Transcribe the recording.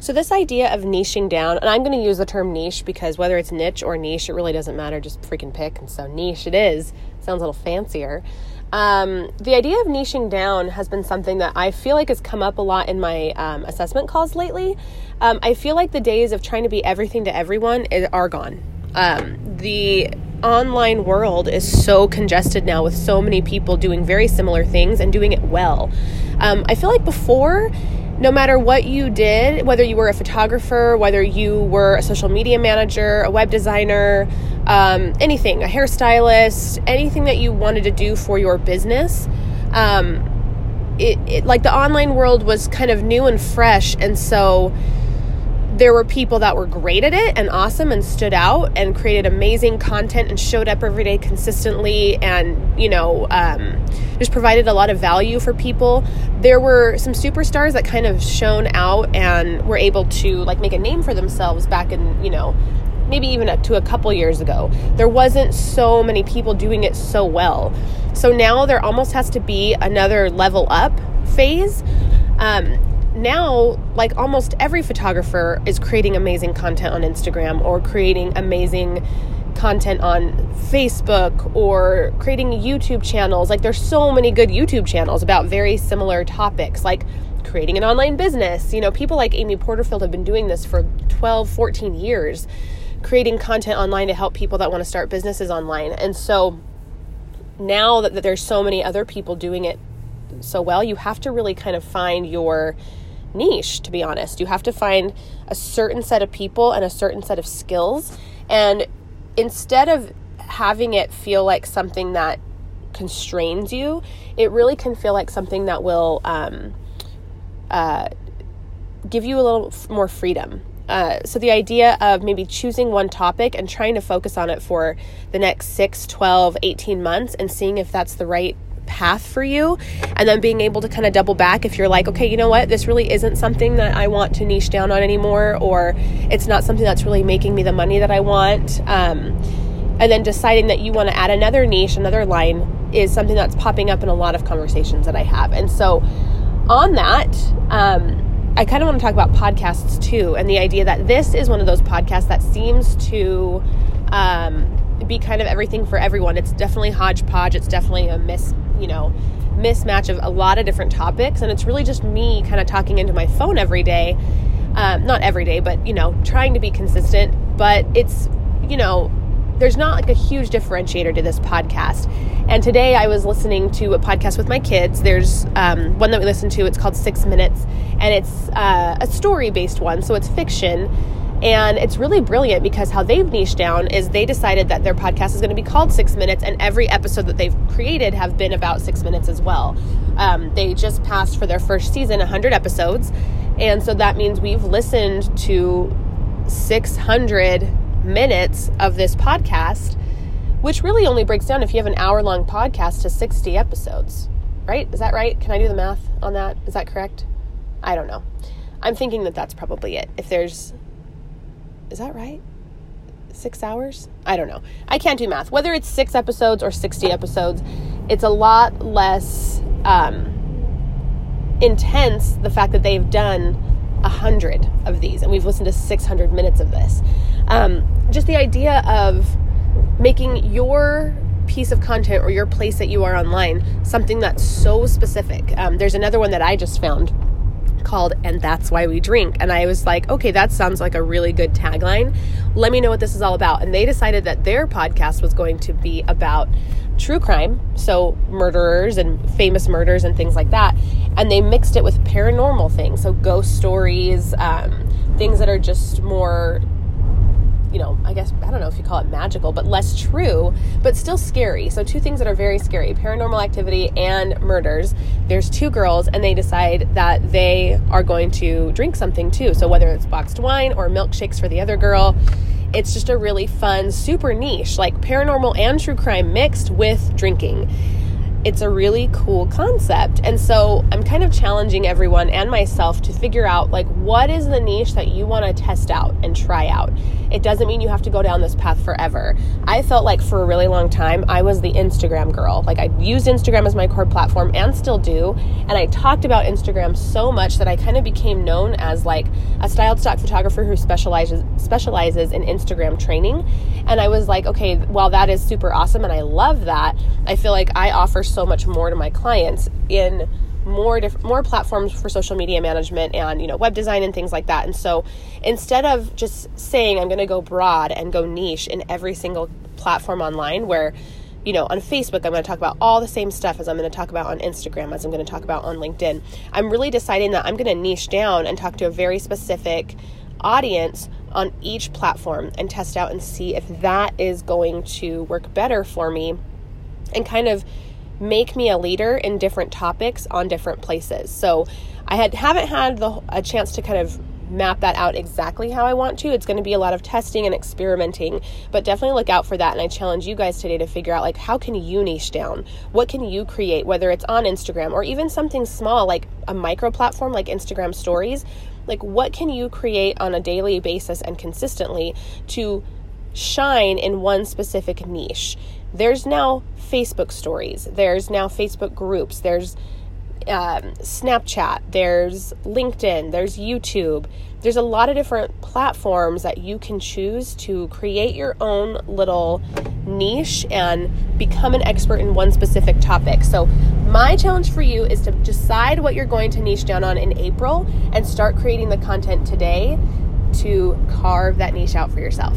So, this idea of niching down, and I'm going to use the term niche because whether it's niche or niche, it really doesn't matter. Just freaking pick. And so, niche it is. Sounds a little fancier. Um, the idea of niching down has been something that I feel like has come up a lot in my um, assessment calls lately. Um, I feel like the days of trying to be everything to everyone are gone. Um, the online world is so congested now with so many people doing very similar things and doing it well. Um, I feel like before, no matter what you did, whether you were a photographer, whether you were a social media manager, a web designer, um, anything, a hairstylist, anything that you wanted to do for your business, um, it, it like the online world was kind of new and fresh, and so there were people that were great at it and awesome and stood out and created amazing content and showed up every day consistently and you know um, just provided a lot of value for people. There were some superstars that kind of shone out and were able to like make a name for themselves back in you know maybe even up to a couple years ago. There wasn't so many people doing it so well. So now there almost has to be another level up phase. Um, now like almost every photographer is creating amazing content on Instagram or creating amazing content on Facebook or creating YouTube channels. Like there's so many good YouTube channels about very similar topics like creating an online business. You know, people like Amy Porterfield have been doing this for 12, 14 years, creating content online to help people that want to start businesses online. And so now that, that there's so many other people doing it so well, you have to really kind of find your niche, to be honest. You have to find a certain set of people and a certain set of skills. And instead of having it feel like something that constrains you, it really can feel like something that will um, uh, give you a little more freedom. Uh, so, the idea of maybe choosing one topic and trying to focus on it for the next 6, 12, 18 months and seeing if that's the right path for you and then being able to kind of double back if you're like okay you know what this really isn't something that i want to niche down on anymore or it's not something that's really making me the money that i want um, and then deciding that you want to add another niche another line is something that's popping up in a lot of conversations that i have and so on that um, I kind of want to talk about podcasts too, and the idea that this is one of those podcasts that seems to um, be kind of everything for everyone. It's definitely hodgepodge. It's definitely a miss you know, mismatch of a lot of different topics. And it's really just me kind of talking into my phone every day. Um, not every day, but, you know, trying to be consistent. But it's, you know, there's not like a huge differentiator to this podcast. And today I was listening to a podcast with my kids. There's um, one that we listen to, it's called Six Minutes, and it's uh, a story based one, so it's fiction and it's really brilliant because how they've niched down is they decided that their podcast is going to be called Six Minutes, and every episode that they've created have been about six minutes as well. Um, they just passed for their first season 100 episodes, and so that means we've listened to 600 minutes of this podcast, which really only breaks down if you have an hour long podcast to 60 episodes, right? Is that right? Can I do the math on that? Is that correct? I don't know. I'm thinking that that's probably it. If there's is that right? Six hours? I don't know. I can't do math. Whether it's six episodes or 60 episodes, it's a lot less um, intense the fact that they've done a hundred of these and we've listened to 600 minutes of this. Um, just the idea of making your piece of content or your place that you are online something that's so specific. Um, there's another one that I just found called And That's Why We Drink. And I was like, okay, that sounds like a really good tagline. Let me know what this is all about. And they decided that their podcast was going to be about true crime, so murderers and famous murders and things like that. And they mixed it with paranormal things, so ghost stories, um, things that are just more you know, I guess, I don't know if you call it magical, but less true, but still scary. So, two things that are very scary paranormal activity and murders. There's two girls, and they decide that they are going to drink something too. So, whether it's boxed wine or milkshakes for the other girl, it's just a really fun, super niche, like paranormal and true crime mixed with drinking. It's a really cool concept. And so I'm kind of challenging everyone and myself to figure out like what is the niche that you want to test out and try out. It doesn't mean you have to go down this path forever. I felt like for a really long time I was the Instagram girl. Like I used Instagram as my core platform and still do, and I talked about Instagram so much that I kind of became known as like a styled stock photographer who specializes specializes in Instagram training. And I was like, okay, while that is super awesome and I love that, I feel like I offer so much more to my clients in more diff- more platforms for social media management and you know web design and things like that. And so instead of just saying I'm going to go broad and go niche in every single platform online where you know, on Facebook, I'm going to talk about all the same stuff as I'm going to talk about on Instagram, as I'm going to talk about on LinkedIn. I'm really deciding that I'm going to niche down and talk to a very specific audience on each platform and test out and see if that is going to work better for me and kind of make me a leader in different topics on different places. So I had haven't had the, a chance to kind of map that out exactly how I want to. It's going to be a lot of testing and experimenting, but definitely look out for that. And I challenge you guys today to figure out like how can you niche down? What can you create, whether it's on Instagram or even something small like a micro platform like Instagram stories? Like what can you create on a daily basis and consistently to shine in one specific niche? There's now Facebook stories, there's now Facebook groups, there's um, Snapchat, there's LinkedIn, there's YouTube. There's a lot of different platforms that you can choose to create your own little niche and become an expert in one specific topic. So, my challenge for you is to decide what you're going to niche down on in April and start creating the content today to carve that niche out for yourself.